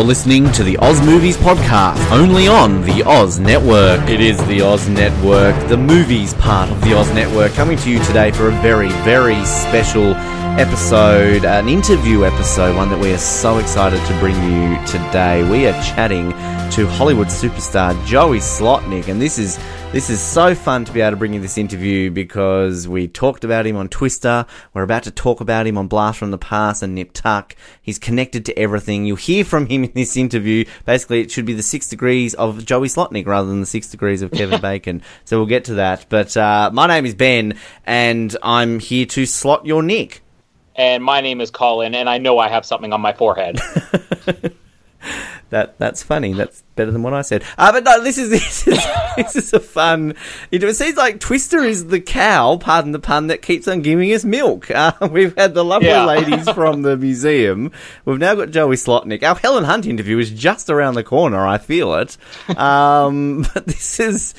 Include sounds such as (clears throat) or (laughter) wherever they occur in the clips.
You're listening to the Oz Movies Podcast, only on the Oz Network. It is the Oz Network, the movies part of the Oz Network, coming to you today for a very, very special episode, an interview episode, one that we are so excited to bring you today. We are chatting to Hollywood superstar Joey Slotnick, and this is this is so fun to be able to bring you this interview because we talked about him on Twister. We're about to talk about him on Blast from the Past and Nip Tuck. He's connected to everything. You'll hear from him in this interview. Basically, it should be the six degrees of Joey Slotnick rather than the six degrees of Kevin (laughs) Bacon. So we'll get to that. But uh, my name is Ben, and I'm here to slot your Nick. And my name is Colin, and I know I have something on my forehead. (laughs) that that's funny. That's better than what I said. Uh, but no, this is (laughs) this is, this is a fun. You know, it seems like Twister is the cow, pardon the pun, that keeps on giving us milk. Uh, (laughs) we've had the lovely Yeah. ladies (laughs) from the museum. We've now got Joey Slotnick. Our Helen Hunt interview is just around the corner. I feel it. Um, but this is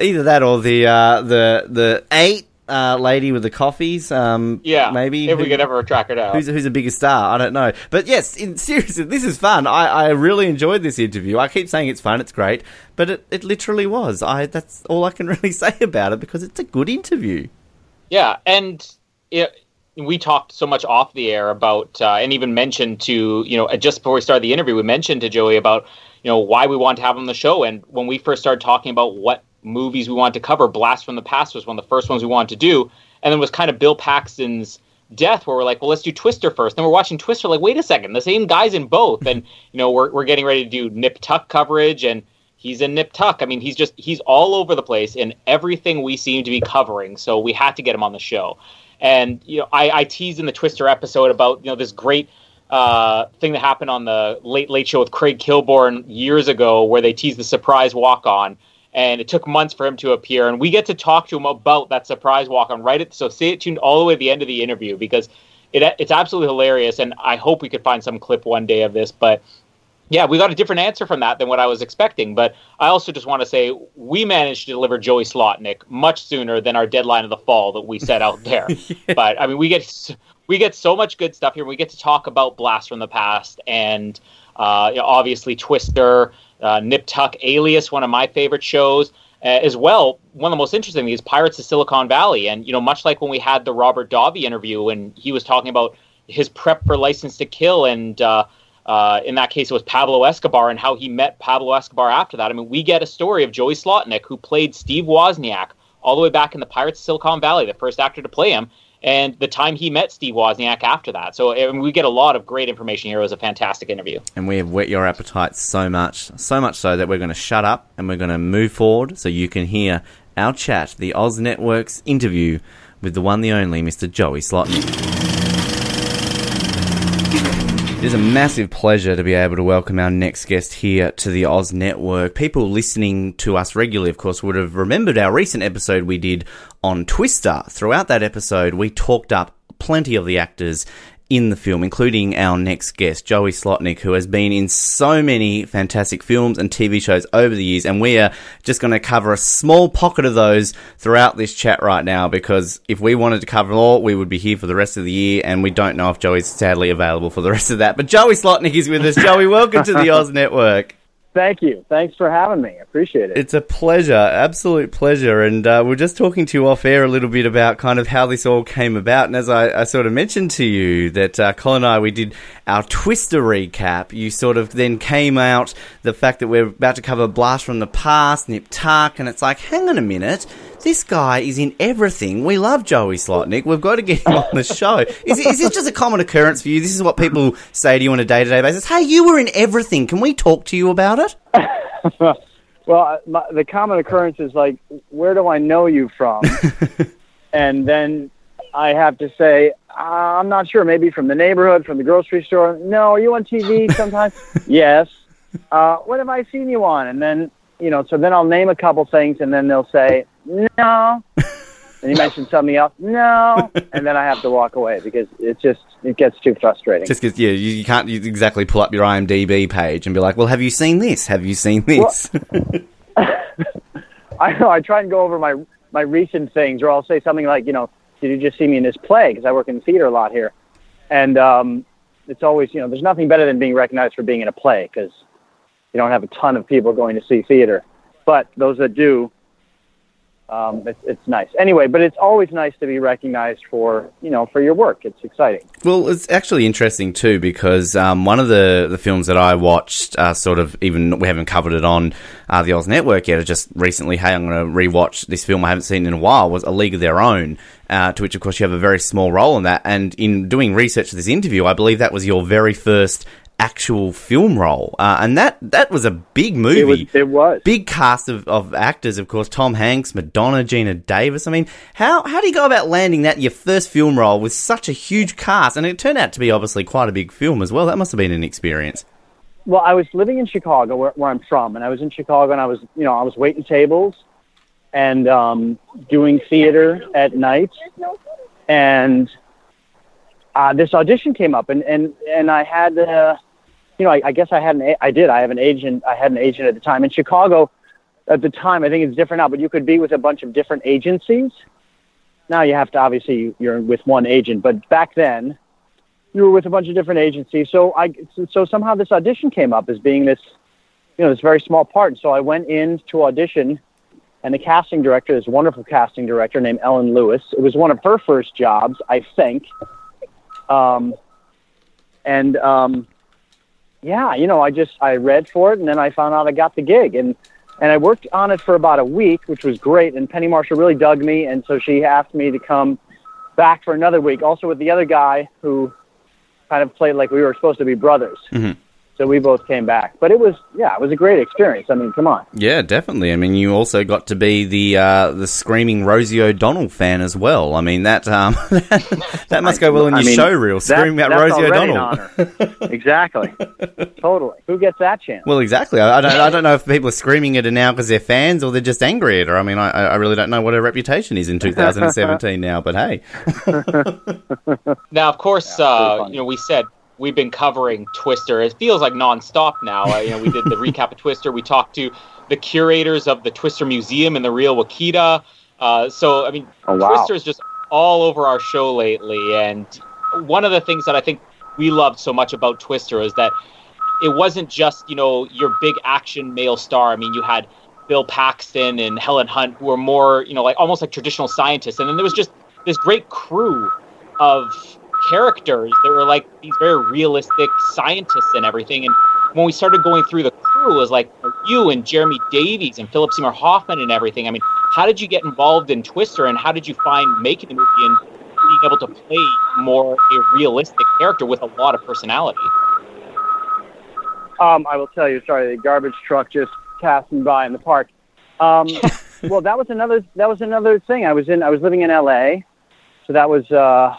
either that or the uh, the the eight. Uh, lady with the coffees, um, yeah, maybe if we could ever track it out. Who's, who's a bigger star? I don't know. But yes, in, seriously, this is fun. I, I really enjoyed this interview. I keep saying it's fun, it's great, but it, it literally was. I That's all I can (laughs) really say about it because it's a good interview. Yeah, and it, we talked so much off the air about, uh, and even mentioned to you know just before we started the interview, we mentioned to Joey about you know why we want to have him on the show, and when we first started talking about what movies we wanted to cover, Blast from the Past was one of the first ones we wanted to do, and then was kind of Bill Paxton's death where we're like well let's do twister first then we're watching twister like wait a second the same guy's in both and (laughs) you know we're, we're getting ready to do nip tuck coverage and he's in Nip Tuck. I mean, he's just he's all over the place in everything we seem to be covering. So we had to get him on the show. And you know, I, I teased in the Twister episode about you know this great uh, thing that happened on the Late Late Show with Craig Kilborn years ago, where they teased the surprise walk on. And it took months for him to appear, and we get to talk to him about that surprise walk on. Right at so stay tuned all the way to the end of the interview because it, it's absolutely hilarious. And I hope we could find some clip one day of this. But yeah, we got a different answer from that than what I was expecting. But I also just want to say we managed to deliver Joey Slotnick much sooner than our deadline of the fall that we set out there. (laughs) But I mean, we get we get so much good stuff here. We get to talk about Blast from the Past and uh, you know, obviously Twister, uh, Nip Tuck, Alias, one of my favorite shows. Uh, as well, one of the most interesting is Pirates of Silicon Valley, and you know, much like when we had the Robert Davi interview, and he was talking about his prep for License to Kill, and uh, uh, in that case, it was Pablo Escobar and how he met Pablo Escobar after that. I mean, we get a story of Joey Slotnick, who played Steve Wozniak all the way back in the Pirates of Silicon Valley, the first actor to play him, and the time he met Steve Wozniak after that. So we get a lot of great information here. It was a fantastic interview. And we have whet your appetite so much, so much so that we're going to shut up and we're going to move forward so you can hear our chat, the Oz Network's interview with the one, the only, Mr. Joey Slotnick. It is a massive pleasure to be able to welcome our next guest here to the Oz Network. People listening to us regularly, of course, would have remembered our recent episode we did on Twister. Throughout that episode, we talked up plenty of the actors in the film, including our next guest, Joey Slotnick, who has been in so many fantastic films and TV shows over the years. And we are just going to cover a small pocket of those throughout this chat right now because if we wanted to cover all, we would be here for the rest of the year. And we don't know if Joey's sadly available for the rest of that. But Joey Slotnick is with us. Joey, welcome to the Oz Network. Thank you. Thanks for having me. I appreciate it. It's a pleasure, absolute pleasure. And uh, we're just talking to you off air a little bit about kind of how this all came about. And as I, I sort of mentioned to you that uh, Colin and I, we did our Twister recap. You sort of then came out the fact that we're about to cover Blast from the Past, Nip Tuck, and it's like, hang on a minute. This guy is in everything. We love Joey Slotnick. We've got to get him on the (laughs) show. Is, is this just a common occurrence for you? This is what people say to you on a day to day basis. Hey, you were in everything. Can we talk to you about it? (laughs) well, my, the common occurrence is like, where do I know you from? (laughs) and then I have to say, I'm not sure. Maybe from the neighborhood, from the grocery store. No, are you on TV sometimes? yes. Uh, what have I seen you on? And then, you know, so then I'll name a couple things, and then they'll say, no. And you mention something else, no, (laughs) and then I have to walk away because it just it gets too frustrating. Just because, yeah, you, you can't you exactly pull up your IMDb page and be like, well, have you seen this? Have you seen this? (laughs) (laughs) I know. I try and go over my my recent things, or I'll say something like, you know, did you just see me in this play? Because I work in theater a lot here, and um, it's always you know there's nothing better than being recognized for being in a play because you don't have a ton of people going to see theater, but those that do, um, it's, it's nice. Anyway, but it's always nice to be recognized for you know for your work. It's exciting. Well, it's actually interesting too because um, one of the, the films that I watched, uh, sort of even we haven't covered it on uh, the Oz Network yet. Just recently, hey, I'm going to rewatch this film I haven't seen in a while. Was A League of Their Own, uh, to which of course you have a very small role in that. And in doing research for this interview, I believe that was your very first actual film role, uh, and that that was a big movie. It was. It was. Big cast of, of actors, of course. Tom Hanks, Madonna, Geena Davis. I mean, how how do you go about landing that your first film role with such a huge cast? And it turned out to be obviously quite a big film as well. That must have been an experience. Well, I was living in Chicago, where, where I'm from, and I was in Chicago, and I was you know I was waiting tables and um, doing theater at night, and uh, this audition came up, and and and I had. Uh, you know, I, I guess I had an, I did. I have an agent. I had an agent at the time in Chicago. At the time, I think it's different now, but you could be with a bunch of different agencies. Now you have to obviously you're with one agent, but back then you were with a bunch of different agencies. So I so somehow this audition came up as being this, you know, this very small part. And so I went in to audition, and the casting director, this wonderful casting director named Ellen Lewis, it was one of her first jobs, I think. Um, and um, yeah, you know, I just I read for it, and then I found out I got the gig, and and I worked on it for about a week, which was great. And Penny Marshall really dug me, and so she asked me to come back for another week, also with the other guy who kind of played like we were supposed to be brothers. Mm-hmm. So we both came back, but it was yeah, it was a great experience. I mean, come on. Yeah, definitely. I mean, you also got to be the uh, the screaming Rosie O'Donnell fan as well. I mean, that um, (laughs) that must go well in your I mean, show reel, screaming that, about that's Rosie O'Donnell. an honor. exactly, totally. Who gets that chance? Well, exactly. I, I don't. I don't know if people are screaming at her now because they're fans or they're just angry at her. I mean, I, I really don't know what her reputation is in (laughs) 2017 now. But hey, (laughs) Now, of course, Yeah, uh, you know, we said we've been covering Twister. It feels like nonstop now. You know, we did the (laughs) recap of Twister. We talked to the curators of the Twister Museum in the Real Wakita. Uh, so, I mean, Oh, wow. Twister is just all over our show lately. And one of the things that I think we loved so much about Twister is that it wasn't just, you know, your big action male star. I mean, you had Bill Paxton and Helen Hunt who were more, you know, like almost like traditional scientists. And then there was just this great crew of characters that were like these very realistic scientists and everything. And when we started going through the crew, it was like you and Jeremy Davies and Philip Seymour Hoffman and everything. I mean, how did you get involved in Twister and how did you find making the movie and being able to play more a realistic character with a lot of personality? Um, I will tell you. Sorry, the garbage truck just passing by in the park. Um, (laughs) well, that was another. That was another thing. I was in. I was living in L.A. So that was uh,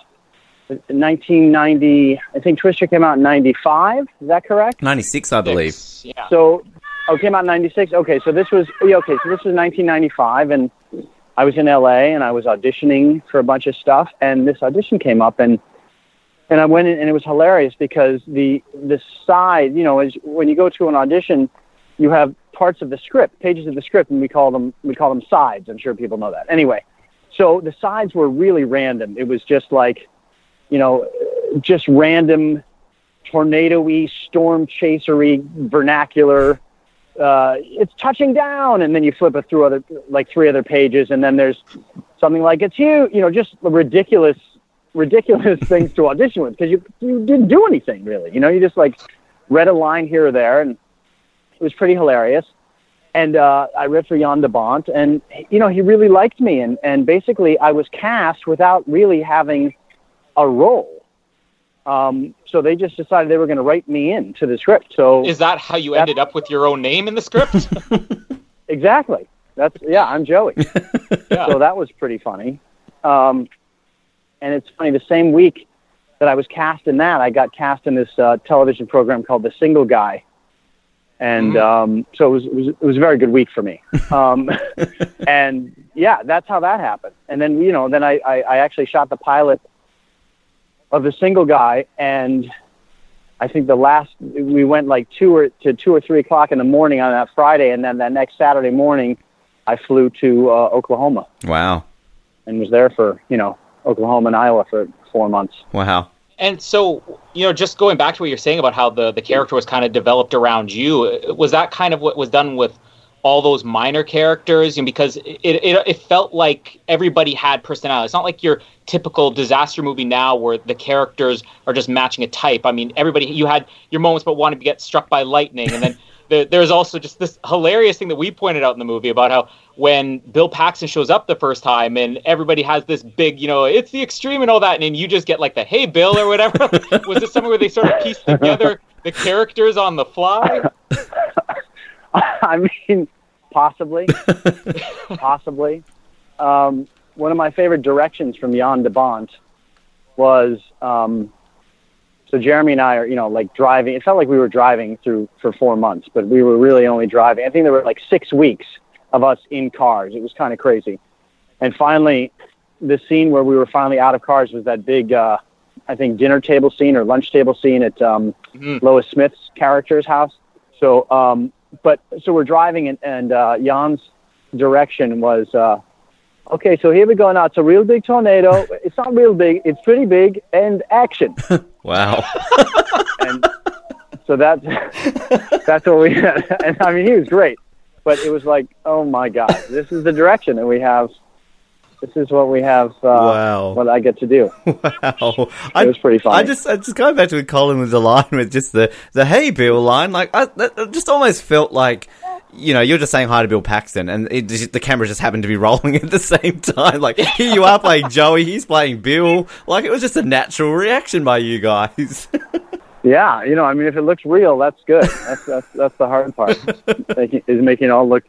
1990. I think Twister came out in '95. Is that correct? 96, I believe. Yeah. So, oh, it came out in '96. Okay, so this was yeah, okay. So this was 1995, and I was in LA and I was auditioning for a bunch of stuff, and this audition came up, and and I went in, and it was hilarious because the the side, you know, is when you go to an audition, you have parts of the script, pages of the script, and we call them we call them sides. I'm sure people know that. Anyway, so the sides were really random. It was just like, you know, just random tornado-y, storm chasery vernacular. Uh, it's touching down, and then you flip it through other like three other pages, and then there's something like it's you, you know, just ridiculous, ridiculous (laughs) things to audition with because you you didn't do anything really, you know, you just like read a line here or there, and it was pretty hilarious. And uh, I read for Jan de Bont, and you know he really liked me, and and basically I was cast without really having a role. Um, so they just decided they were going to write me into the script. So Is that how you ended up with your own name in the script? (laughs) exactly, that's yeah, I'm Joey. (laughs) yeah. so that was pretty funny. Um, and it's funny, the same week that I was cast in that, I got cast in this uh, television program called The Single Guy. And um, so it was, it was it was a very good week for me. (laughs) Um, and yeah, that's how that happened. And then you know, then I, I, I actually shot the pilot of a Single Guy, and I think the last we went like two or to two or three o'clock in the morning on that Friday, and then that next Saturday morning, I flew to uh, Oklahoma Wow. and was there for you know Oklahoma and Iowa for four months. Wow. And so, you know, just going back to what you're saying about how the the character was kind of developed around you, was that kind of what was done with all those minor characters? And because it, it it felt like everybody had personality. It's not like your typical disaster movie now where the characters are just matching a type. I mean, everybody you had your moments but wanted to get struck by lightning, and then. (laughs) there's also just this hilarious thing that we pointed out in the movie about how when Bill Paxton shows up the first time and everybody has this big, you know, it's the extreme and all that, and then you just get like the hey Bill or whatever. (laughs) Was this something where they sort of pieced together the characters on the fly? (laughs) (laughs) I mean, possibly, (laughs) possibly. Um, one of my favorite directions from Jan de Bont was um, so Jeremy and I are, you know, like driving. It felt like we were driving through for four months, but we were really only driving. I think there were like six weeks of us in cars. It was kind of crazy. And finally, the scene where we were finally out of cars was that big, uh, I think, dinner table scene or lunch table scene at um, mm-hmm. Lois Smith's character's house. So, um, but so we're driving, and, and uh, Jan's direction was, uh, okay, so here we go now. It's a real big tornado. It's not real big. It's pretty big, and action. (laughs) wow. (laughs) and so that's (laughs) that's what we. had. And I mean, he was great but it was like, oh my god, this is the direction that we have. This is what we have. Uh, wow! What I get to do. (laughs) Wow! (laughs) It was pretty fun. I just, I just going back to Colin with the line with just the the hey Bill line. Like, I that just almost felt like you know, you're just saying hi to Bill Paxton, and it, the camera just happened to be (laughs) rolling at the same time. Like, here you are playing Joey, he's playing Bill. Like, it was just a natural reaction by you guys. Yeah, you know, I mean, if it looks real, that's good. That's that's that's the hard part. is making it all look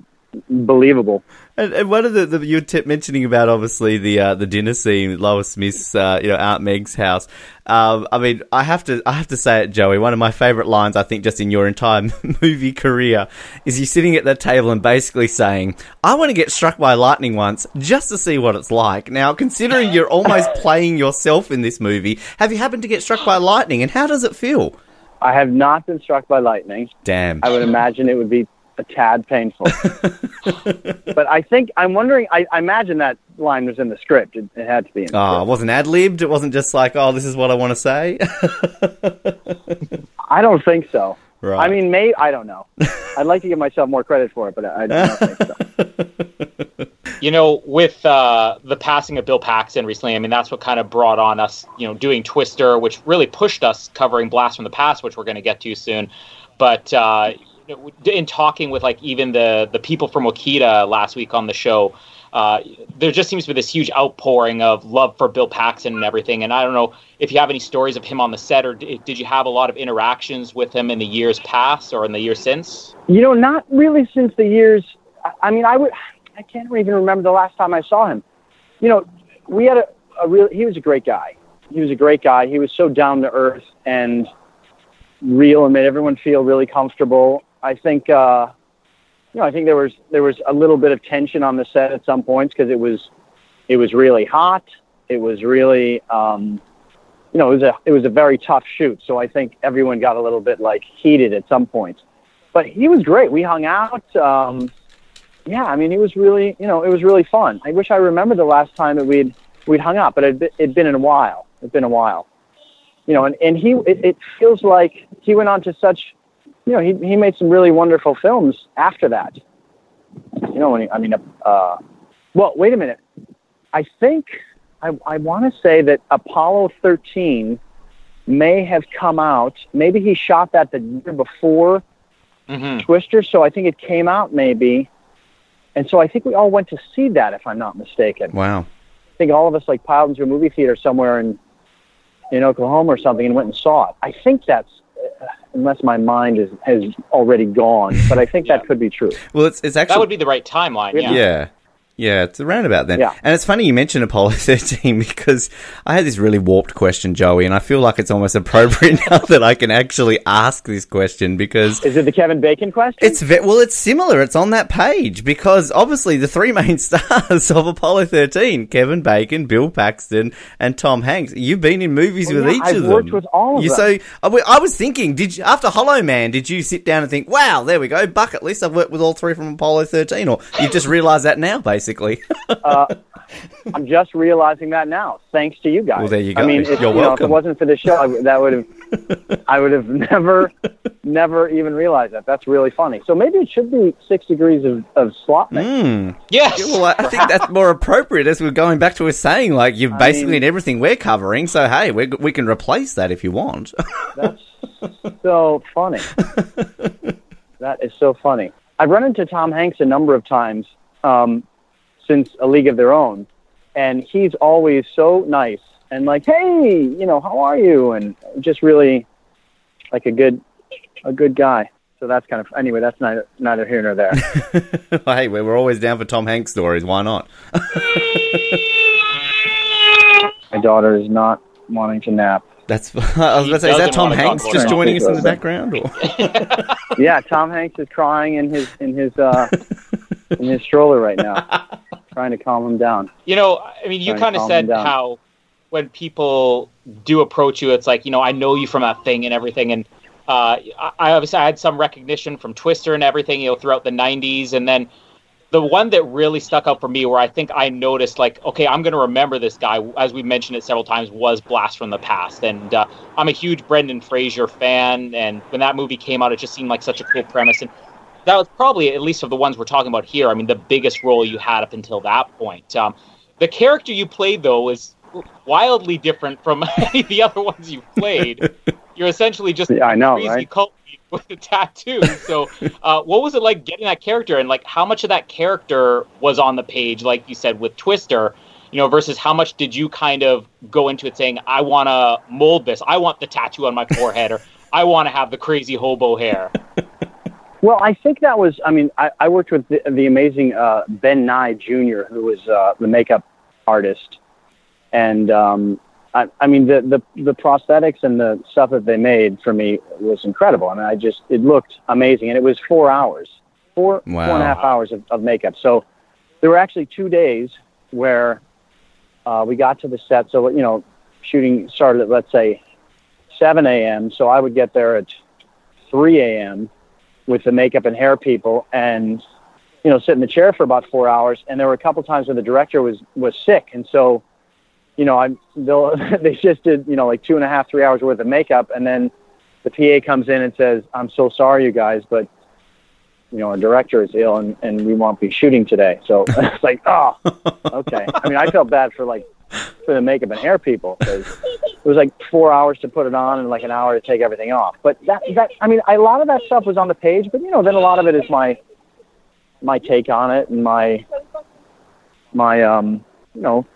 believable. And, and one of the, the you were mentioning about obviously the uh, the dinner scene, Lois Smith's uh, you know Aunt Meg's house. Um, I mean, I have to I have to say it, Joey. One of my favourite lines, I think, just in your entire (laughs) movie career, is you sitting at that table and basically saying, "I want to get struck by lightning once just to see what it's like." Now, considering you're almost (laughs) playing yourself in this movie, have you happened to get struck by lightning, and how does it feel? I have not been struck by lightning. Damn. I would imagine it would be a tad painful. (laughs) but I think I'm wondering. I, I, imagine that line was in the script. It, it had to be. in Oh, it wasn't ad libbed. It wasn't just like, oh, this is what I want to say. (laughs) I don't think so. Right. I mean, may I don't know. (laughs) I'd like to give myself more credit for it, but I, I don't think so. You know, with uh, the passing of Bill Paxton recently, I mean, that's what kind of brought on us, you know, doing Twister, which really pushed us covering Blast from the Past, which we're going to get to soon. But uh, in talking with like even the the people from Wakita last week on the show, uh, there just seems to be this huge outpouring of love for Bill Paxton and everything. And I don't know if you have any stories of him on the set, or did you have a lot of interactions with him in the years past or in the years since? You know, not really since the years. I mean, I would. I can't even remember the last time I saw him. You know, we had a, a real. He was a great guy. He was a great guy. He was so down to earth and real and made everyone feel really comfortable. I think uh, you know I think there was there was a little bit of tension on the set at some points because it was it was really hot. It was really um, you know it was a it was a very tough shoot. So I think everyone got a little bit like heated at some points. But he was great. We hung out. Um, yeah, I mean he was really you know it was really fun. I wish I remember the last time that we'd we'd hung out, but it'd, it'd been in a while. It'd been a while. You know, and, and he it, it feels like he went on to such you know, he he made some really wonderful films after that. You know, when he, I mean, uh, well, wait a minute. I think I I want to say that Apollo 13 may have come out. Maybe he shot that the year before mm-hmm. Twister, so I think it came out maybe. And so I think we all went to see that, if I'm not mistaken. Wow. I think all of us like piled into a movie theater somewhere in in Oklahoma or something and went and saw it. I think that's unless my mind is has already gone. But I think yeah. that could be true. Well, it's it's actually that would be the right timeline. Yeah. Yeah. Yeah, it's around about then. Yeah. And it's funny you mentioned Apollo (laughs) 13 because I had this really warped question, Joey, and I feel like it's almost (laughs) appropriate now that I can actually ask this question because. Is it the Kevin Bacon question? It's ve- Well, it's similar. It's on that page because obviously the three main (laughs) stars of Apollo 13 Kevin Bacon, Bill Paxton, and Tom Hanks. You've been in movies well, with yeah, each I've of them. worked with all of you, them. So I was thinking, did you, after Hollow Man, did you sit down and think, wow, there we go, bucket list, I've worked with all three from Apollo 13? Or you've just realised that now, basically? (laughs) uh, I'm just realizing that now, thanks to you guys. Well, there you go. I mean, if, You're you know, if it wasn't for the show, I, that would have, (laughs) I would have never, never even realized that. That's really funny. So maybe it should be six degrees of, of Slotnick. Mm. Yes. Well, I think that's more appropriate as we're going back to us saying, like, you've I basically mean- in everything we're covering, so hey, we we can replace that if you want. That's so funny. (laughs) that is so funny. I've run into Tom Hanks a number of times um, since A League of Their Own, and he's always so nice and like, "Hey, you know, how are you?" and just really like a good a good guy. So that's kind of anyway. That's neither neither here nor there. (laughs) hey, we're we're always down for Tom Hanks stories. Why not? (laughs) My daughter is not wanting to nap. That's. (laughs) I was He about to say, is that Tom Hanks just joining us in the background? Or? Yeah, Tom Hanks is crying in his in his uh, in his stroller right now, (laughs) trying to calm him down. You know, I mean, you kind of said how when people do approach you, it's like, you know, I know you from that thing and everything. And uh, I, obviously I had some recognition from Twister and everything, you know, throughout the 90s. And then the one that really stuck out for me, where I think I noticed, like, okay, I'm going to remember this guy, as we mentioned it several times, was Blast from the Past. And uh, I'm a huge Brendan Fraser fan. And when that movie came out, it just seemed like such a cool premise. And that was probably, at least of the ones we're talking about here, I mean, the biggest role you had up until that point. Um, the character you played, though, is wildly different from (laughs) any of the other ones you've played. (laughs) You're essentially just Yeah, I know, crazy right? cult (laughs) with a tattoo. So, uh, what was it like getting that character, and like how much of that character was on the page, like you said with Twister? You know, versus how much did you kind of go into it saying, "I want to mold this. I want the tattoo on my forehead," or "I want to have the crazy hobo hair." Well, I think that was. I mean, I, I worked with the, the amazing uh, Ben Nye Jr., who was uh, the makeup artist, and um, I, I mean the, the the prosthetics and the stuff that they made for me was incredible. I mean, I just it looked amazing, and it was four hours, four Wow. four and a half hours of, of makeup. So there were actually two days where uh, we got to the set. So you know, shooting started at let's say 7 a.m. So I would get there at 3 a.m. with the makeup and hair people, and you know, sit in the chair for about four hours. And there were a couple times where the director was was sick, and so you know, I they'll (laughs) they just did you know like two and a half, three hours worth of makeup, and then the PA comes in and says, "I'm so sorry, you guys, but." You know, our director is ill and, and we won't be shooting today. So (laughs) it's like, oh, okay. I mean, I felt bad for like for the makeup and hair people because it was like four hours to put it on and like an hour to take everything off. But that that I mean, a lot of that stuff was on the page, but you know, then a lot of it is my my take on it and my my um you know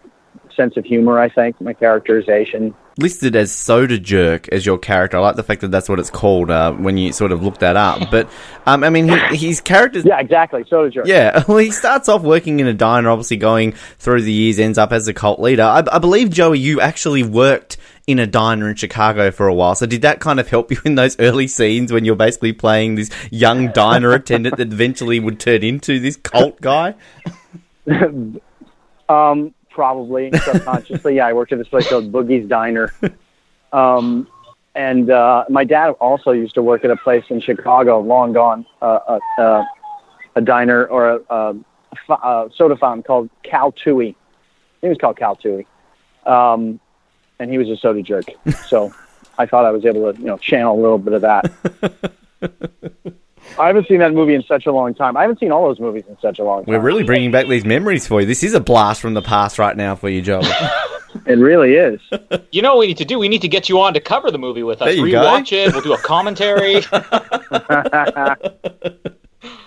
sense of humor. I think my characterization. Listed as Soda Jerk as your character. I like the fact that that's what it's called uh, when you sort of look that up. But, um, I mean, he, his character. Yeah, exactly. So did yours. Yeah, (laughs) well, he starts off working in a diner, obviously going through the years, ends up as a cult leader. I, I believe, Joey, you actually worked in a diner in Chicago for a while. So did that kind of help you in those early scenes when you're basically playing this young diner attendant that eventually would turn into this cult guy? (laughs) Um, probably (laughs) subconsciously. yeah, I worked at this place called Boogie's Diner. (laughs) Um, and uh, my dad also used to work at a place in Chicago, long gone, uh, uh, uh, a diner or a soda fountain called Cal Tui. It was called Cal Tui. Um, and he was a soda jerk. (laughs) So I thought I was able to, you know, channel a little bit of that. I haven't seen that movie in such a long time. I haven't seen all those movies in such a long time. We're really bringing back these memories for you. This is a blast from the past right now for you, Joey. (laughs) It really is. (laughs) You know what we need to do? We need to get you on to cover the movie with us. There you go. It. We'll do a commentary. (laughs)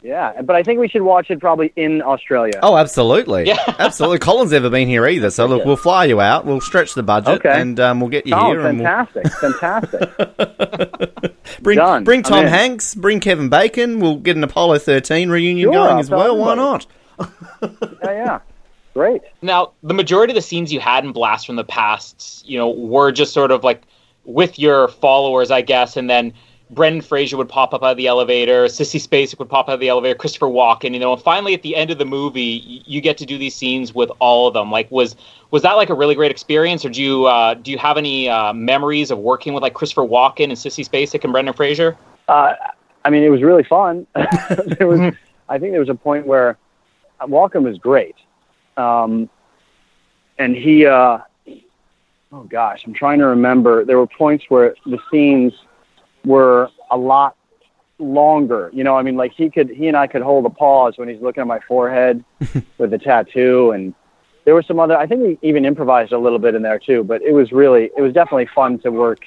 yeah, but I think we should watch it probably in Australia. Oh, absolutely. Yeah. (laughs) absolutely. Colin's never been here either. So, look, we'll fly you out. We'll stretch the budget Okay. and um, we'll get you Oh, here. And we'll fantastic, (laughs) fantastic. (laughs) bring, Done. bring I'm Tom. Hanks, bring Kevin Bacon. We'll get an Apollo 13 reunion Sure, going I'll as well. Why not? yeah, yeah, great. Now, the majority of the scenes you had in Blast from the Past, you know, were just sort of like with your followers, I guess, and then Brendan Fraser would pop up out of the elevator, Sissy Spacek would pop out of the elevator, Christopher Walken, you know, and finally at the end of the movie, you get to do these scenes with all of them. Like, was was that like a really great experience, or do you uh, do you have any uh, memories of working with like Christopher Walken and Sissy Spacek and Brendan Fraser? Uh, I mean, it was really fun. (laughs) there was, I think there was a point where uh, Walken was great, um, and he, uh, oh gosh, I'm trying to remember. There were points where the scenes were a lot longer. You know, I mean, like he could, he and I could hold a pause when he's looking at my forehead (laughs) with the tattoo, and there was some other. I think we even improvised a little bit in there too. But it was really, it was definitely fun to work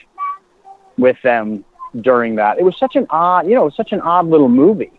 with them during that. It was such an odd, you know, such an odd little movie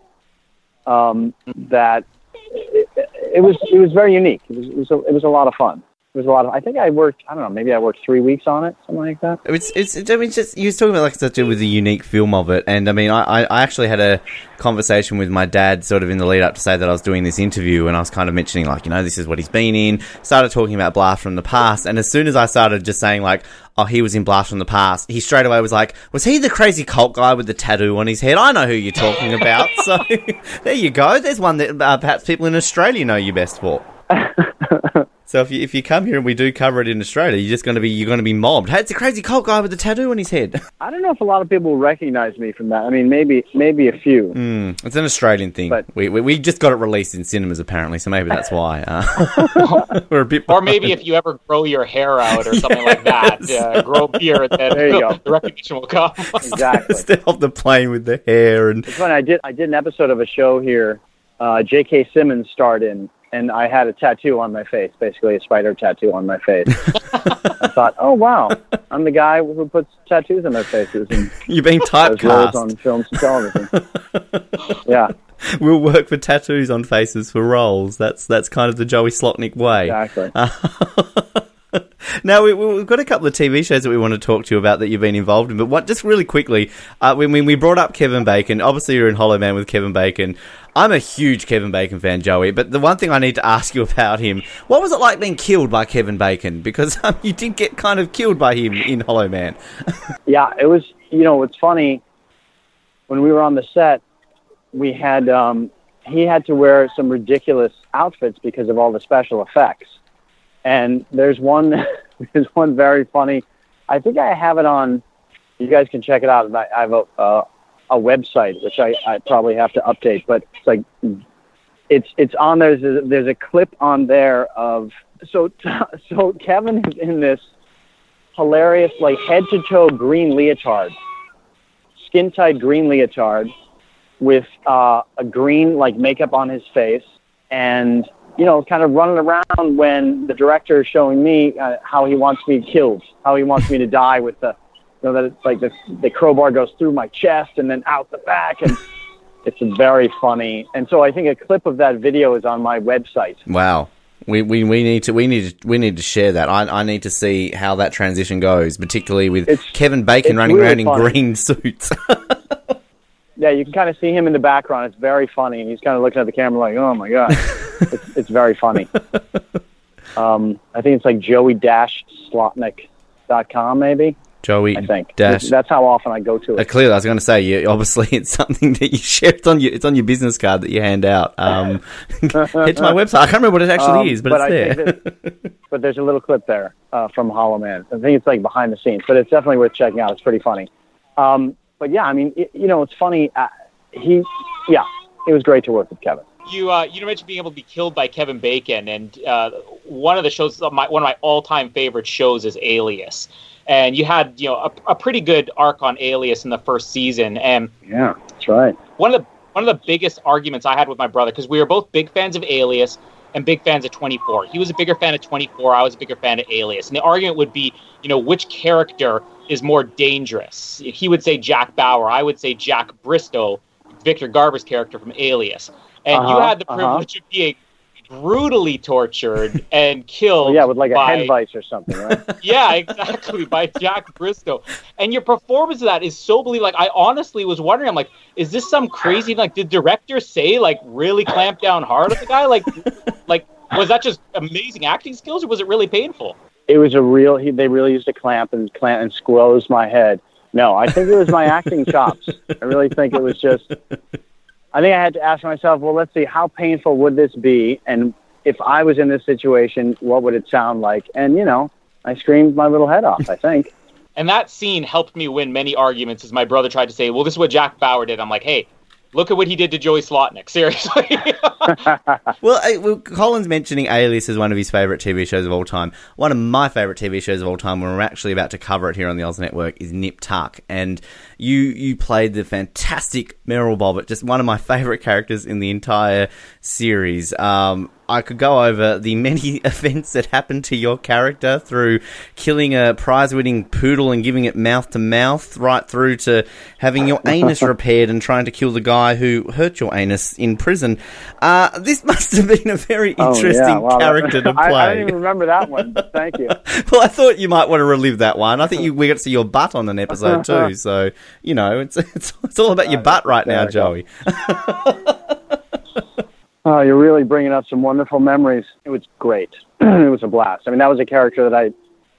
um, that it, it was it was very unique. It was it was a, it was a lot of fun. Was a lot of. I think I worked. I don't know. Maybe I worked three weeks on it, something like that. It's, it's, I mean, just you was talking about like such a with a unique film of it, and I mean, I, I actually had a conversation with my dad sort of in the lead up to say that I was doing this interview, and I was kind of mentioning like, you know, this is what he's been in. Started talking about Blast from the Past, and as soon as I started just saying like, oh, he was in Blast from the Past, he straight away was like, was he the crazy cult guy with the tattoo on his head? I know who you're talking about. (laughs) so (laughs) there you go. There's one that uh, perhaps people in Australia know you best for. (laughs) So if you if you come here and we do cover it in Australia, you're just going to be you're going to be mobbed. Hey, it's a crazy cult guy with a tattoo on his head. (laughs) I don't know if a lot of people will recognize me from that. I mean, maybe maybe a few. Mm, it's an Australian thing. But- we, we we just got it released in cinemas apparently, so maybe that's why. Uh, (laughs) we're a bit. Or maybe if you ever grow your hair out or something like that, (laughs) uh, grow a beard, then There you go. the recognition will come. Exactly. instead of the plane with the hair and It's funny. I did I did an episode of a show here. Uh, J.K. Simmons starred in, and I had a tattoo on my face, basically a spider tattoo on my face. (laughs) I thought, oh wow, I'm the guy who puts tattoos on their faces and (laughs) you're being roles on typecast. films and television. (laughs) yeah, We'll work for tattoos on faces for roles. That's that's kind of the Joey Slotnick way. exactly. now we, we've got a couple of TV shows that we want to talk to you about that you've been involved in. But what, just really quickly, uh, when, when we brought up Kevin Bacon, obviously you're in Hollow Man with Kevin Bacon. I'm a huge Kevin Bacon fan, Joey. But the one thing I need to ask you about him: what was it like being killed by Kevin Bacon? Because (laughs) um, you did get kind of killed by him in Hollow Man. (laughs) Yeah, it was. You know, it's funny. When we were on the set, we had um, he had to wear some ridiculous outfits because of all the special effects. And there's one, (laughs) there's one very funny. I think I have it on. You guys can check it out. I have a uh, a website which I, I probably have to update, but it's like it's it's on there. There's a, there's a clip on there of so (laughs) so Kevin is in this hilarious like head to toe green leotard, skin tight green leotard with uh, a green like makeup on his face and you know kind of running around when the director is showing me uh, how he wants me killed, how he wants me to die with the know that it's like the the crowbar goes through my chest and then out the back and (laughs) it's very funny. And so I think a clip of that video is on my website. Wow. We, we, we need to we need to, we need to share that. I, I need to see how that transition goes, particularly with It's- Kevin Bacon running really around in funny. green suits. (laughs) Yeah, you can kind of see him in the background. It's very funny, and he's kind of looking at the camera like, "Oh my god," (laughs) it's, it's very funny. Um, I think it's like joey dash slotnick.com maybe. Joey I think dash. that's how often I go to Uh, it. clearly, I was going to say, you, obviously, (laughs) it's something that you share. It's on your, it's on your business card that you hand out. Um, (laughs) head to my website. I can't remember what it actually Um, is, but, but it's I there. that- (laughs) but there's a little clip there uh, from Hollow Man. I think it's like behind the scenes, but it's definitely worth checking out. It's pretty funny. Um, but yeah, I mean, it, you know, it's funny. Uh, he, yeah, it was great to work with Kevin. you uh, you mentioned being able to be killed by Kevin Bacon, and uh, one of the shows, my, one of my all time favorite shows is Alias. And you had you know a, a pretty good arc on Alias in the first season, and Yeah, that's right. one of the one of the biggest arguments I had with my brother because we were both big fans of Alias and big fans of 24. He was a bigger fan of 24. I was a bigger fan of Alias, and the argument would be, you know, which character is more dangerous? He would say Jack Bauer. I would say Jack Bristow, Victor Garber's character from Alias. And you Uh-huh, had the uh-huh. privilege of being brutally tortured (laughs) and killed. Well, yeah, with like a by, head vice or something, right? (laughs) yeah, exactly. by Jack Bristow. And your performance of that is so believable. Like, I honestly was wondering, I'm like, is this some crazy, like, did director say, like, really clamp down hard on the guy? Like, (laughs) like, was that just amazing acting skills or was it really painful? it was a real. He, they really used to clamp and clamp and squoze my head. No, I think it was my acting chops. I really think it was just. I think I had to ask myself, well, let's see, how painful would this be, and if I was in this situation, what would it sound like? And you know, I screamed my little head off. I think. (laughs) And that scene helped me win many arguments as my brother tried to say, well, this is what Jack Bauer did. I'm like, hey, look at what he did to Joey Slotnick. (laughs) Seriously. (laughs) well, I, well, Colin's mentioning Alias as one of his favourite TV shows of all time. One of my favourite TV shows of all time, when we're actually about to cover it here on the Oz Network, is Nip Tuck. And you you played the fantastic Merrill Bobolit, just one of my favourite characters in the entire series. Um, I could go over the many (laughs) events that happened to your character through killing a prize winning poodle and giving it mouth to mouth, right through to having your (laughs) anus repaired and trying to kill the guy who hurt your anus in prison. Uh, this (laughs) must have been a very interesting oh, yeah. character to play. I, I, don't even remember that one, thank you. well, I thought you might want to relive that one. I think you, we got to see your butt on an episode too, so, you know, it's, (laughs) it's, it's all about your butt right now, Joey. (laughs) Oh, you're really bringing up some wonderful memories. It was great. (clears throat) it was a blast. I mean, that was a character that I,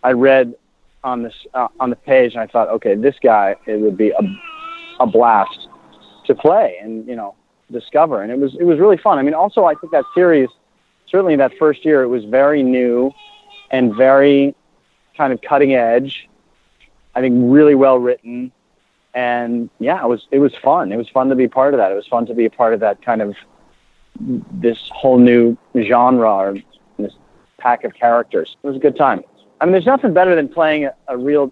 I read on this uh, on the page, and I thought, okay, this guy, it would be a, a blast to play and you know discover. And it was it was really fun. I mean, also I think that series, certainly that first year, it was very new, and very kind of cutting edge. I think really well written, and yeah, it was it was fun. It was fun to be part of that. It was fun to be a part of that kind of this whole new genre or this pack of characters. It was a good time. I mean, there's nothing better than playing a, a real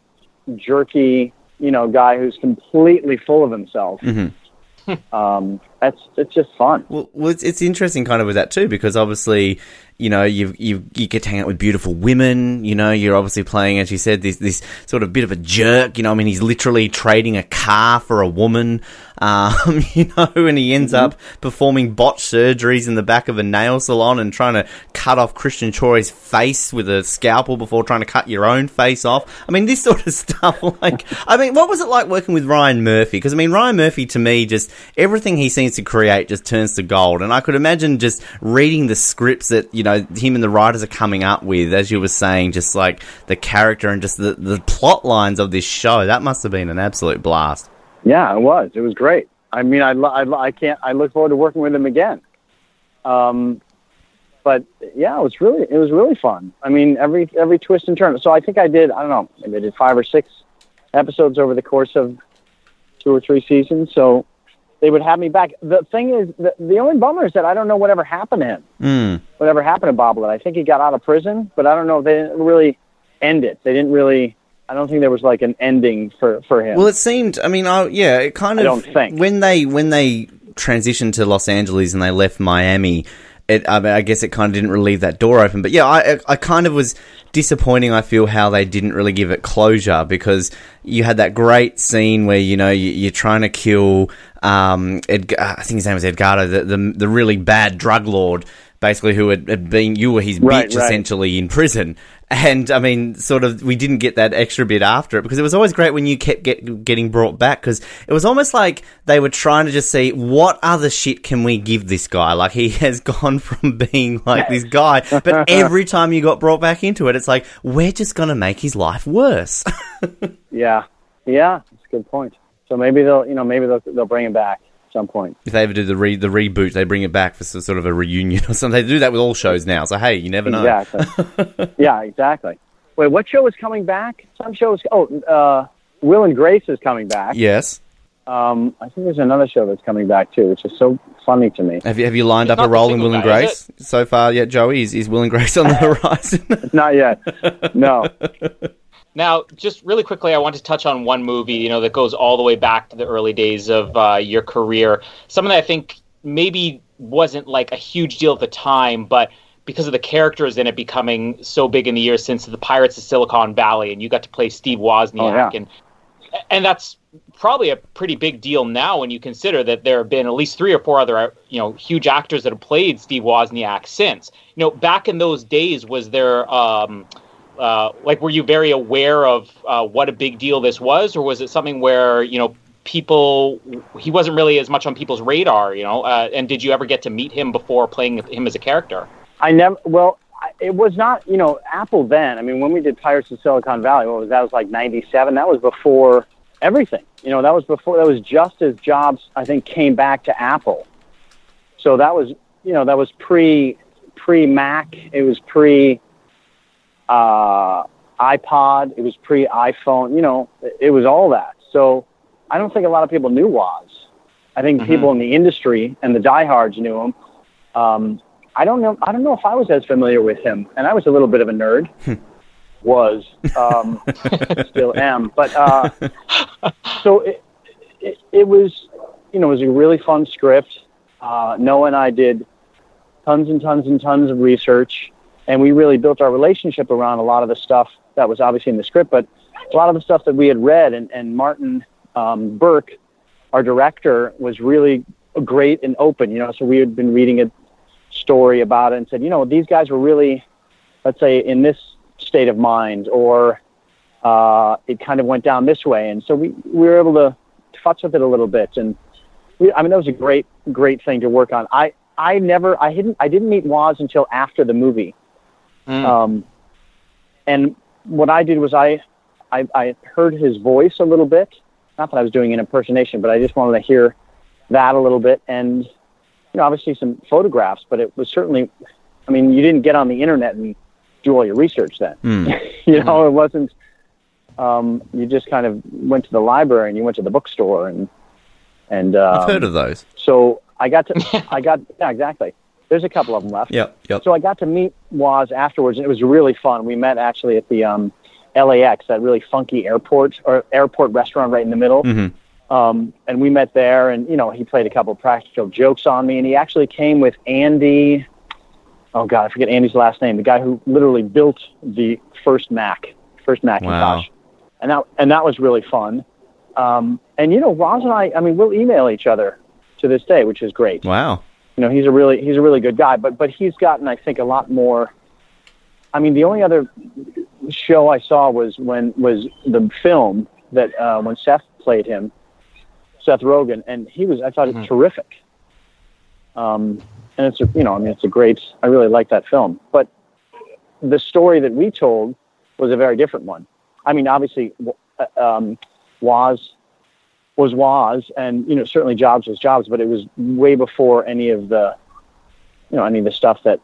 jerky, you know, guy who's completely full of himself. Mm-hmm. um, that's it's just fun. Well, well it's, it's interesting kind of with that too because obviously you know, you you you get to hang out with beautiful women. You know, you're obviously playing, as you said, this this sort of bit of a jerk. You know, I mean, he's literally trading a car for a woman. Um, (laughs) you know, and he ends mm-hmm. up performing botched surgeries in the back of a nail salon and trying to cut off Christian Troy's face with a scalpel before trying to cut your own face off. I mean, this (laughs) sort of stuff. Like, I mean, what was it like working with Ryan Murphy? Because I mean, Ryan Murphy to me, just everything he seems to create just turns to gold. And I could imagine just reading the scripts that you know him and the writers are coming up with, as you were saying, just like the character and just the the plot lines of this show. That must have been an absolute blast. Yeah, it was. It was great. I mean, I, I, I can't. I look forward to working with him again. Um, but yeah, it was really it was really fun. I mean, every every twist and turn. So I think I did. I don't know. Maybe I did five or six episodes over the course of two or three seasons. So they would have me back. The thing is, the, the only bummer is that I don't know whatever happened to him. Mm. Whatever happened to Bobolit. I think he got out of prison, but I don't know. They didn't really end it. They didn't really. I don't think there was like an ending for for him. Well, it seemed. I mean, I, yeah, it kind of. I don't think when they when they transitioned to Los Angeles and they left Miami. It, I, mean, I guess it kind of didn't really leave that door open, but yeah, I, I kind of was disappointing. I feel how they didn't really give it closure because you had that great scene where you know you, are trying to kill um, Ed, I think his name was Edgardo, the, the, the really bad drug lord, basically who had, had been you were his right, bitch right. essentially in prison. And I mean, sort of, we didn't get that extra bit after it because it was always great when you kept get, getting brought back because it was almost like they were trying to just see what other shit can we give this guy. Like he (laughs) has gone from being like this guy, but (laughs) every time you got brought back into it, it's like we're just gonna make his life worse. (laughs) yeah, yeah, that's a good point. So maybe they'll, you know, maybe they'll they'll bring him back some point. If they ever do the re- the reboot, they bring it back for some sort of a reunion or something. They do that with all shows now. So hey, you never know. Exactly. (laughs) yeah, exactly. Wait, what show is coming back? Some shows. Oh, uh, Will and Grace is coming back. Yes. Um, I think there's another show that's coming back too, which is so funny to me. Have you have you lined up a role in Will and Grace so far yet, Joey? Is, is Will and Grace on the (laughs) horizon? Not yet. No. (laughs) Now, just really quickly, I want to touch on one movie, you know, that goes all the way back to the early days of uh, your career. Something that I think maybe wasn't like a huge deal at the time, but because of the characters in it becoming so big in the years since the Pirates of Silicon Valley, and you got to play Steve Wozniak, oh, yeah. and and that's probably a pretty big deal now when you consider that there have been at least three or four other you know huge actors that have played Steve Wozniak since. You know, back in those days, was there um, uh, like were you very aware of uh, what a big deal this was, or was it something where you know people he wasn't really as much on people's radar, you know? Uh, and did you ever get to meet him before playing him as a character? I never. Well, it was not. You know, Apple then. I mean, when we did Pirates of Silicon Valley, what was that? Was like '97. That was before everything. You know, that was before. That was just as Jobs, I think, came back to Apple. So that was, you know, that was pre pre Mac. It was pre uh, iPod. It was pre iPhone. You know, it was all that. So I don't think a lot of people knew Woz. I think Mhm. people in the industry and the diehards knew him. Um, I don't know. I don't know if I was as familiar with him, and I was a little bit of a nerd. was um, (laughs) still am, but uh, so it, it it was you know it was a really fun script. Uh, Noah and I did tons and tons and tons of research, and we really built our relationship around a lot of the stuff that was obviously in the script, but a lot of the stuff that we had read. And, and Martyn um, Burke, our director, was really great and open. You know, so we had been reading a story about it and said, you know, these guys were really, let's say, in this state of mind, or uh, it kind of went down this way. And so we, we were able to futz with it a little bit. And we, I mean, that was a great, great thing to work on. I, I never, I didn't, I didn't meet Woz until after the movie. Mm. Um, and what I did was I, I, I heard his voice a little bit. Not that I was doing an impersonation, but I just wanted to hear that a little bit. And, you know, obviously some photographs, but it was certainly, I mean, you didn't get on the internet and do all your research then. Hmm. (laughs) you know, it wasn't, um, you just kind of went to the library and you went to the bookstore and, and, um, I've heard of those. so I got to, (laughs) I got, yeah, exactly. There's a couple of them left. Yep, yep. So I got to meet Woz afterwards, and it was really fun. We met actually at the um, LAX, that really funky airport or airport restaurant right in the middle. Mhm. Um, and we met there, and you know, he played a couple of practical jokes on me, and he actually came with Andy. Oh God, I forget Andy's last name. The guy who literally built the first Mac, first Macintosh, wow. and that and that was really fun. Um, and you know, Woz and I, I mean, we'll email each other to this day, which is great Wow. You know he's a really he's a really good guy but but he's gotten i think a lot more. I mean the only other show i saw was when was the film that uh when seth played him seth rogen and he was i thought it terrific. Um and it's a you know i mean it's a great i really like that film. But the story that we told was a very different one. I mean obviously uh, um was was was and you know certainly jobs was jobs but it was way before any of the you know any of the stuff that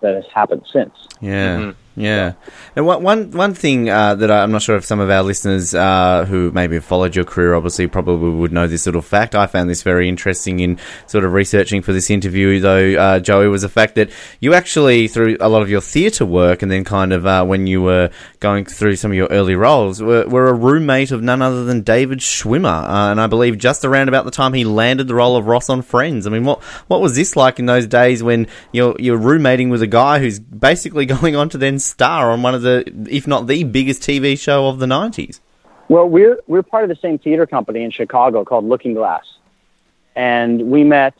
that has happened since Yeah, Mhm. Yeah. And one one one thing uh, that I'm not sure if some of our listeners uh, who maybe have followed your career, obviously, probably would know this little fact. I found this very interesting in sort of researching for this interview, though, uh, Joey, was the fact that you actually, through a lot of your theatre work, and then kind of uh, when you were going through some of your early roles, were, were a roommate of none other than David Schwimmer, uh, and I believe just around about the time he landed the role of Ross on Friends. I mean, what what was this like in those days when you're you're roommating with a guy who's basically (laughs) going on to then star on one of the, if not the biggest TV show of the '90s? well we're we're part of the same theater company in chicago called looking glass. And we met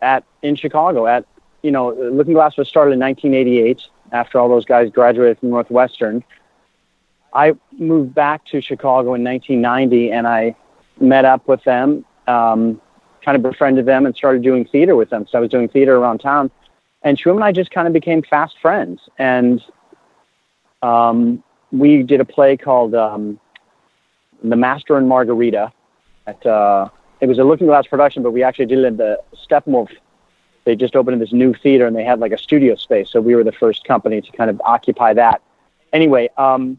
at in chicago at you know looking glass was started in 1988 after all those guys graduated from northwestern. I moved back to chicago in 1990 and i met up with them um, kind of befriended them and started doing theater with them. So i was doing theater around town and Schwim and I just kind of became fast friends. And um, we did a play called um, The Master and Margarita. At uh, it was a Looking Glass production, but we actually did it at the Steppenwolf. They just opened this new theater, and they had like a studio space. So we were the first company to kind of occupy that. Anyway, um,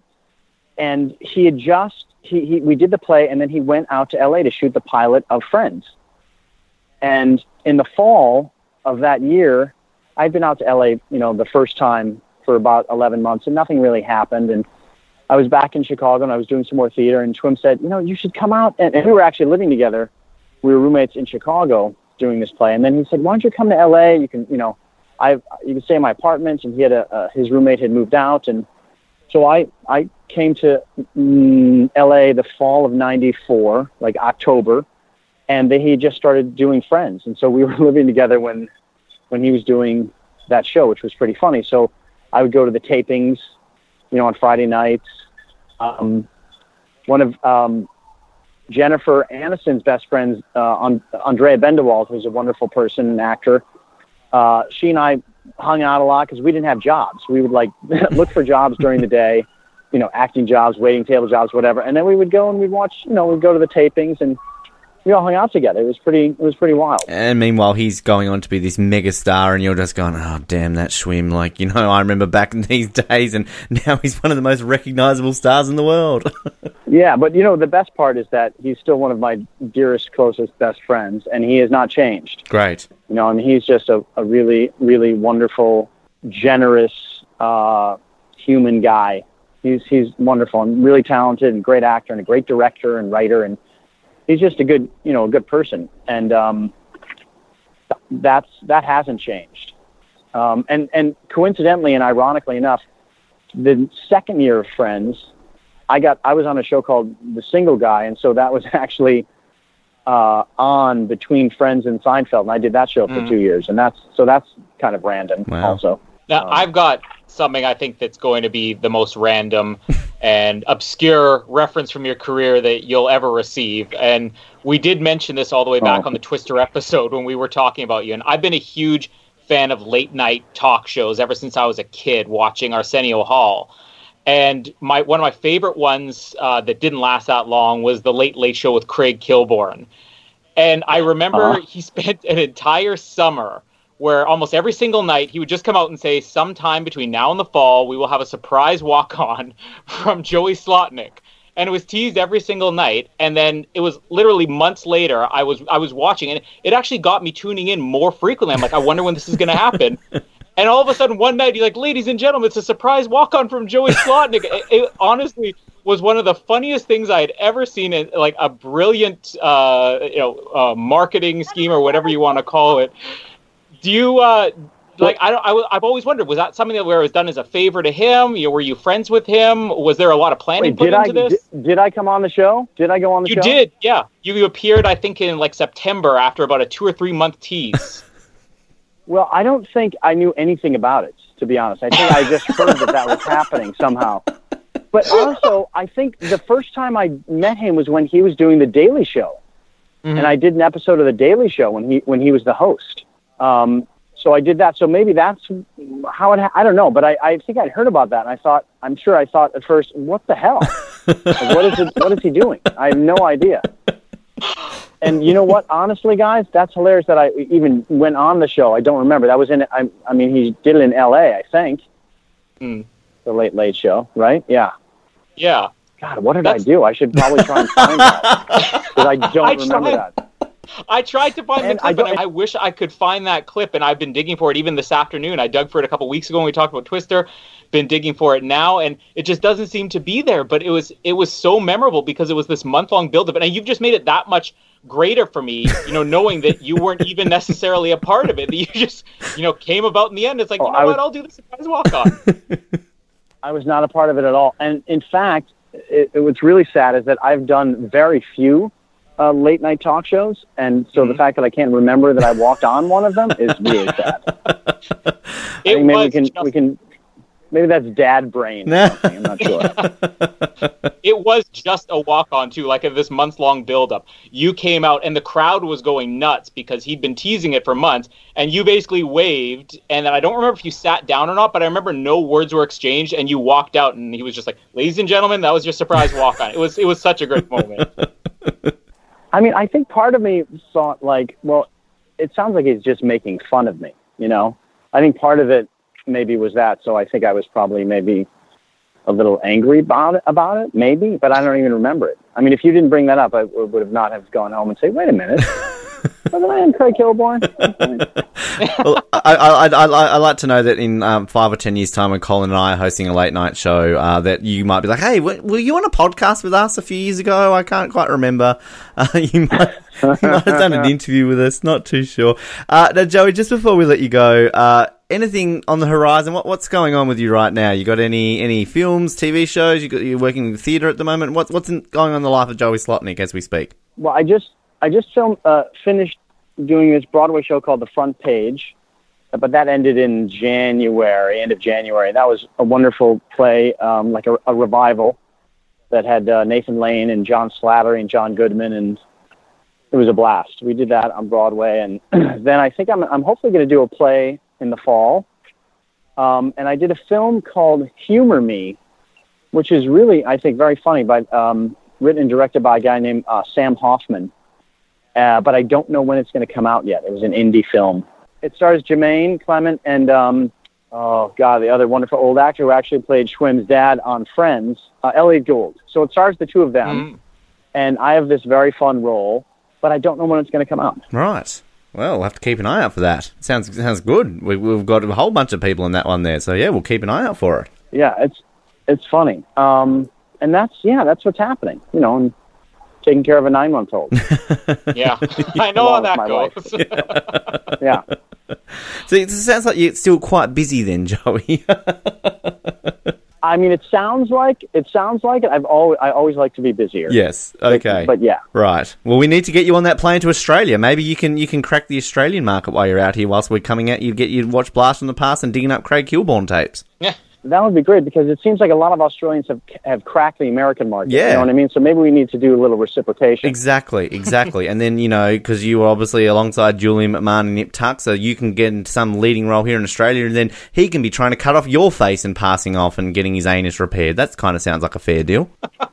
and he had just he, he we did the play, and then he went out to LA to shoot the pilot of Friends. And in the fall of that year, I'd been out to LA, you know, the first time for about 11 months and nothing really happened. And I was back in Chicago and I was doing some more theater and Schwim said, you know, you should come out. And, and we were actually living together. We were roommates in Chicago doing this play. And then he said, why don't you come to LA? You can, you know, I, you can stay in my apartment. And he had a, uh, his roommate had moved out. And so I, I came to mm, LA the fall of 94, like October. And they, he just started doing Friends. And so we were (laughs) living together when, when he was doing that show, which was pretty funny. So I would go to the tapings, you know, on Friday nights. Um, one of um, Jennifer Aniston's best friends, uh, Andrea Bendewald, who's a wonderful person and actor, uh, she and I hung out a lot because we didn't have jobs. We would like (laughs) look for jobs during the day, you know, acting jobs, waiting table jobs, whatever. And then we would go and we'd watch, you know, we'd go to the tapings and we all hung out together. It was pretty, it was pretty wild. And meanwhile, he's going on to be this mega star, and you're just going, "Oh, damn that Schwim!" Like, you know, (laughs) I remember back in these days, and (laughs) now he's one of the most recognizable stars in the world. (laughs) Yeah, but you know the best part is that he's still one of my dearest, closest, best friends, and he has not changed. Great. You know, I mean, he's just a, a really, really wonderful, generous, uh, human guy. He's he's wonderful and really talented and great actor and a great director and writer and he's just a good, you know, a good person. And um, that's that hasn't changed. Um, and and coincidentally and ironically enough, the second year of Friends, I got I was on a show called The Single Guy, and so that was (laughs) actually uh, on between Friends and Seinfeld, and I did that show for Mm. two years, and that's so that's kind of random Wow. also. Now, Um, I've got something I think that's going to be the most random (laughs) and obscure reference from your career that you'll ever receive. And we did mention this all the way back Oh. on the Twister episode when we were talking about you. And I've been a huge fan of late night talk shows ever since I was a kid watching Arsenio Hall. And my one of my favorite ones uh, that didn't last that long was the Late Late Show with Craig Kilborn. And I remember Uh-huh. he (laughs) spent an entire summer where almost every single night he would just come out and say, sometime between now and the fall, we will have a surprise walk on (laughs) from Joey Slotnick. And it was teased every single night. And then it was literally months later, I was I was watching, and it actually got me tuning in more frequently. I'm like, I wonder when this is going to happen. (laughs) And all of a sudden, one night, he's like, "Ladies and gentlemen, it's a surprise walk-on from Joey Slotnick." it, it honestly was one of the funniest things I had ever seen. In, like a brilliant, uh, you know, uh, marketing scheme or whatever you want to call it. Do you uh, like? I don't. I, w- I've always wondered: was that something that where it was done as a favor to him? You were you friends with him? Was there a lot of planning Wait, put did I into this? did, did I come on the show? Did I go on the you show? You did, yeah. You appeared, I think, in like September after about a two or three month tease. (laughs) Well, I don't think I knew anything about it, to be honest. I think I just (laughs) heard that that was happening somehow. But also, I think the first time I met him was when he was doing the Daily Show, Mhm. and I did an episode of the Daily Show when he when he was the host. Um, so I did that. So maybe that's how it. Ha- I don't know, but I, I think I'd heard about that, and I thought I'm sure I thought at first, what the hell? Like, what is it? What is he doing? I have no idea. And you know what? Honestly, guys, that's hilarious that I even went on the show. I don't remember. That was in. I, I mean, he did it in L.A. I think. Hmm. The Late Late Show, right? Yeah. yeah. God, what did That's- I do? I should probably try and find that (laughs) because I don't I remember tried. that. (laughs) I tried to find And the I clip, and I, I wish I could find that clip. And I've been digging for it even this afternoon. I dug for it a couple weeks ago when we talked about Twister. Been digging for it now, and it just doesn't seem to be there. But it was it was so memorable because it was this month long build up, and you've just made it that much greater for me. You know, knowing that you weren't even necessarily a part of it, that you just you know came about in the end. It's like Oh, you know I was- what, I'll do the surprise walk on. (laughs) I was not a part of it at all. And in fact, it, it, what's really sad is that I've done very few uh, late night talk shows, and so the Mhm. fact that I can't remember that I walked on one of them is really (laughs) sad. I It think maybe we can just we can maybe that's dad brain. Or (laughs) something. I'm not sure. it was just a walk on too, like this month long build up. You came out and the crowd was going nuts because he'd been teasing it for months, and you basically waved. And then I don't remember if you sat down or not, but I remember no words were exchanged, and you walked out, and he was just like, "Ladies and gentlemen, that was your surprise walk on." It was it was such a great moment. (laughs) I mean, I think part of me thought like, well, it sounds like he's just making fun of me. You know, I think part of it maybe was that. So I think I was probably maybe a little angry about it, about it, maybe, but I don't even remember it. I mean, if you didn't bring that up, I would have not have gone home and say, wait a minute, (laughs) wasn't I in Craig Kilborn? (laughs) well, I, I, I, I, I like to know that in um, five or ten years' time, when Colin and I are hosting a late night show, uh, that you might be like, "Hey, w- were you on a podcast with us a few years ago? I can't quite remember. Uh, (laughs) you, might, you might have done an interview with us. Not too sure." Uh, now, Joey, just before we let you go, uh, anything on the horizon? What, what's going on with you right now? You got any any films, TV shows? You got you're working in the theatre at the moment. What, what's in, going on in the life of Joey Slotnick as we speak? Well, I just I just uh, finished doing this Broadway show called The Front Page, but that ended in January, end of January. That was a wonderful play, um, like a, a revival that had uh, Nathan Lane and John Slattery and John Goodman, and it was a blast. We did that on Broadway, and (clears throat) then I think I'm I'm hopefully going to do a play in the fall. Um, and I did a film called Humor Me, which is really I think very funny, by um, written and directed by a guy named uh, Sam Hoffman. Uh, but I don't know when it's going to come out yet. It was an indie film. It stars Jemaine Clement and um, oh god, the other wonderful old actor who actually played Schwimm's dad on Friends, uh, Elliott Gould. So it stars the two of them, Mm. and I have this very fun role, but I don't know when it's going to come out. Right. Well, we'll have to keep an eye out for that. Sounds sounds good. We, we've got a whole bunch of people in that one there, so yeah, we'll keep an eye out for it. Yeah, it's it's funny, um, and that's yeah, that's what's happening. You know, and taking care of a nine month old. (laughs) Yeah, (laughs) I know how that goes. (laughs) yeah. So it sounds like you're still quite busy then, Joey. I mean, it sounds like it sounds like it. I've always I always like to be busier. yes. Okay. But, yeah, Right. Well, we need to get you on that plane to Australia. Maybe you can you can crack the Australian market while you're out here. Whilst we're coming out, you get you watch Blast from the Past and digging up Craig Kilborn tapes. That would be great because it seems like a lot of Australians have have cracked the American market. Yeah. You know what I mean? So maybe we need to do a little reciprocation. Exactly, (laughs) exactly. and then you know because you were obviously alongside Julian McMahon and Nip Tuck, so you can get into some leading role here in Australia, and then he can be trying to cut off your face and passing off and getting his anus repaired. That kind of sounds like a fair deal. (laughs)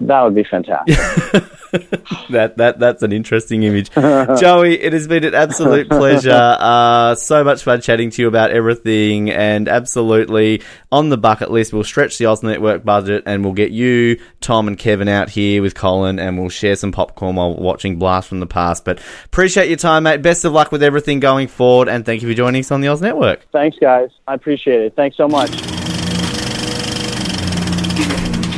That would be fantastic. (laughs) (laughs) that that that's an interesting image. (laughs) Joey, it has been an absolute pleasure. Uh, so much fun chatting to you about everything, and absolutely on the bucket list, we'll stretch the Oz Network budget, and we'll get you, Tom, and Kevin out here with Colin, and we'll share some popcorn while watching Blast from the Past. But appreciate your time, mate. Best of luck with everything going forward, and thank you for joining us on the Oz Network. Thanks, guys. I appreciate it. Thanks so much.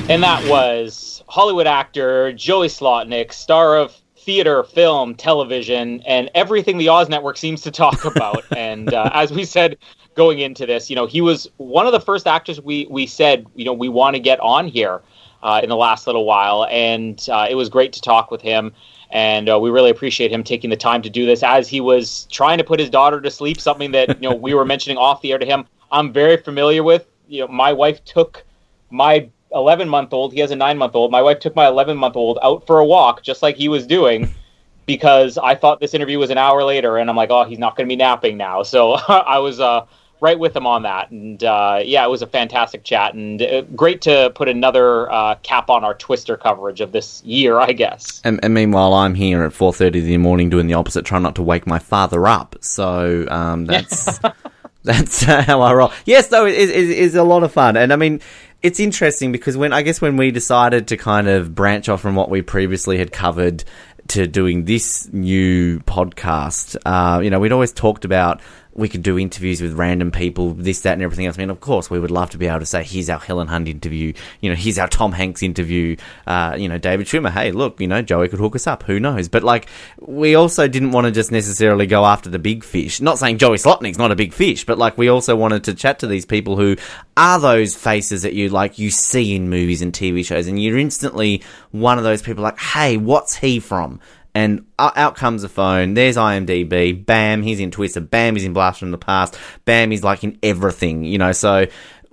And that was Hollywood actor Joey Slotnick, star of theater, film, television, and everything the Oz Network seems to talk (laughs) about. and uh, as we said going into this, you know, he was one of the first actors we we said, you know, we want to get on here uh, in the last little while, and uh, it was great to talk with him. And uh, we really appreciate him taking the time to do this as he was trying to put his daughter to sleep. Something that you know we were (laughs) mentioning off the air to him. I'm very familiar with. You know, my wife took my 11 month old, he has a nine month old. My wife took my 11 month old out for a walk, just like he was doing, (laughs) because I thought this interview was an hour later, and I'm like, oh, he's not going to be napping now. (laughs) So I was uh, right with him on that. And uh, yeah, it was a fantastic chat, and uh, great to put another uh, cap on our Twister coverage of this year, I guess. And, and meanwhile, I'm here at 4:30 in the morning doing the opposite, trying not to wake my father up. So um, that's (laughs) that's uh, how I roll. Yes, though, it is it is a lot of fun, and I mean, it's interesting because when I guess when we decided to kind of branch off from what we previously had covered to doing this new podcast, uh, you know, we'd always talked about we could do interviews with random people, this, that, and everything else. I mean, of course, we would love to be able to say, here's our Helen Hunt interview, you know, here's our Tom Hanks interview, uh, you know, David Schwimmer, hey, look, you know, Joey could hook us up, who knows? But, like, we also didn't want to just necessarily go after the big fish. Not saying Joey Slotnick's not a big fish, but, like, we also wanted to chat to these people who are those faces that you, like, you see in movies and TV shows, and you're instantly one of those people like, hey, what's he from? And out comes the phone. There's IMDb. Bam, he's in Twister. Bam, he's in Blast from the Past. Bam, he's like in everything, you know. So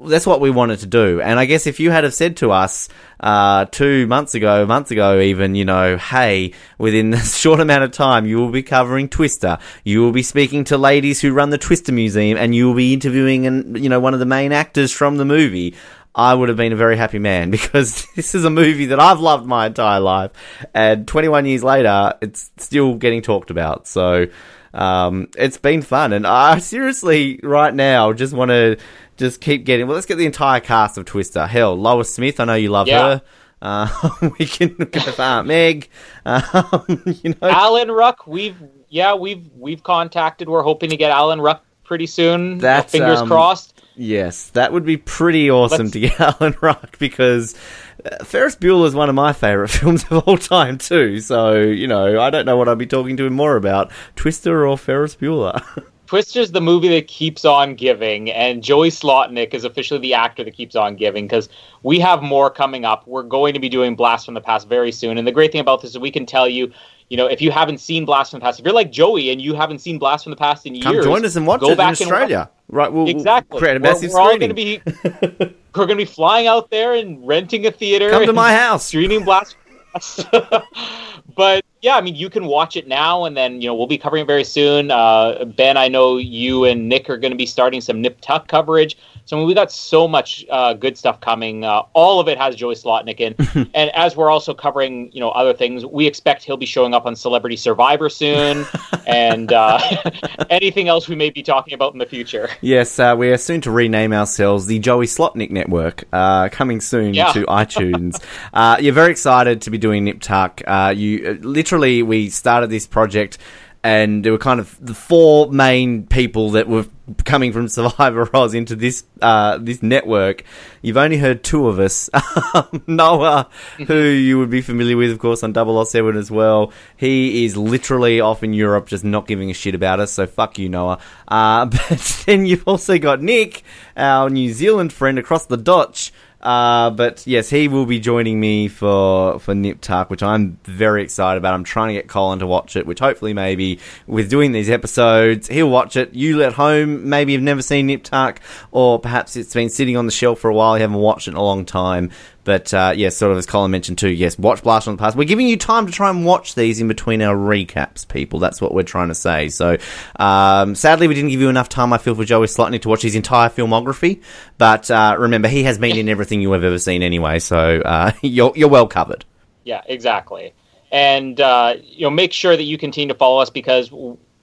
that's what we wanted to do. And I guess if you had have said to us uh, two months ago, months ago, even, you know, hey, within (laughs) a short amount of time, you will be covering Twister. You will be speaking to ladies who run the Twister Museum, and you will be interviewing, and you know, one of the main actors from the movie. I would have been a very happy man (laughs) because this is a movie that I've loved my entire life, and 21 years later, it's still getting talked about. So um, it's been fun, and I (laughs) seriously, right now, just want to just keep getting. Well, let's get the entire cast of Twister. Hell, Lois Smith, I know you love Yeah. her. Uh, (laughs) we can go for Aunt Meg. Um, you know, Alan Ruck, we've yeah, we've we've contacted. We're hoping to get Alan Ruck pretty soon. That's, fingers um, crossed. Yes, that would be pretty awesome Let's- to get (laughs) Alan Ruck because uh, Ferris Bueller is one of my favourite (laughs) films of all time too. So you know, I don't know what I'd be talking to him more about, Twister or Ferris Bueller. (laughs) Twister's the movie that keeps on giving, and Joey Slotnick is officially the actor that keeps on giving because we have more coming up. We're going to be doing Blast from the Past very soon, and the great thing about this is we can tell you, you know, if you haven't seen Blast from the Past, if you're like Joey and you haven't seen Blast from the Past in Come years, join us and watch go it in back watch- Australia. Right, we'll, we'll Exactly. create a We're- we're, all going to be we're going to be flying out there and renting a theater. Come to my house. Streaming Blast. (laughs) (laughs) but yeah, I mean, you can watch it now, and then you know we'll be covering it very soon. Uh, ben, I know you and Nick are going to be starting some Nip Tuck coverage. So I mean, we got so much uh, good stuff coming. Uh, all of it has Joey Slotnick in, (laughs) and as we're also covering you know other things, we expect he'll be showing up on Celebrity Survivor soon, (laughs) and uh, (laughs) anything else we may be talking about in the future. Yes, uh, we are soon to rename ourselves the Joey Slotnick Network, uh, coming soon Yeah. to iTunes. uh, you're very excited to be doing Nip Tuck. Uh, you uh, literally we started this project, and there were kind of the four main people that were coming from (laughs) Survivor Oz into this uh, this network. You've only heard two of us. (laughs) Noah, who you would be familiar with, of course, on 007 as well. He is literally off in Europe, just not giving a shit about us. So fuck you, Noah. Uh, (laughs) but then you've also got Nick, our New Zealand friend across the Dutch. Uh, but yes, he will be joining me for for Nip Tuck, which I'm very excited about. I'm trying to get Colin to watch it, which hopefully maybe with doing these episodes, he'll watch it. You at home maybe have never seen Nip Tuck, or perhaps it's been sitting on the shelf for a while, you haven't watched it in a long time. But uh, yes, sort of as Colin mentioned too, yes, watch Blast from the Past. We're giving you time to try and watch these in between our recaps, people. That's what we're trying to say. So um, sadly, we didn't give you enough time, I feel, for Joey Slotnick to watch his entire filmography. But uh, remember, he has been in everything you have ever seen anyway, so uh, (laughs) you're, you're well covered. Yeah, exactly. And uh, you know, make sure that you continue to follow us because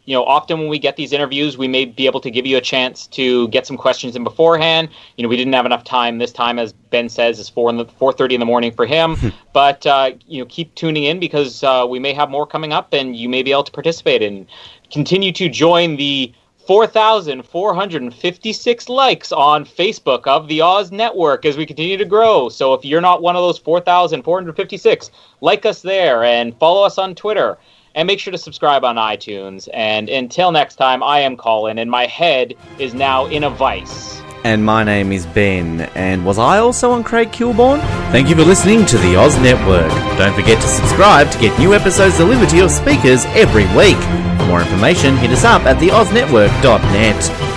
you know, often when we get these interviews, we may be able to give you a chance to get some questions in beforehand. You know, we didn't have enough time this time, as Ben says, it's four in the four thirty in the morning for him. (laughs) but uh, you know, keep tuning in because uh, we may have more coming up, and you may be able to participate and continue to join the 4,456 likes on Facebook of the Oz Network as we continue to grow. So if you're not one of those 4,456, like us there and follow us on Twitter. And make sure to subscribe on iTunes. And until next time, I am Colin, and my head is now in a vice. And my name is Ben, and was I also on Craig Kilborn? Thank you for listening to the Oz Network. Don't forget to subscribe to get new episodes delivered to your speakers every week. For more information, hit us up at theoznetwork.net.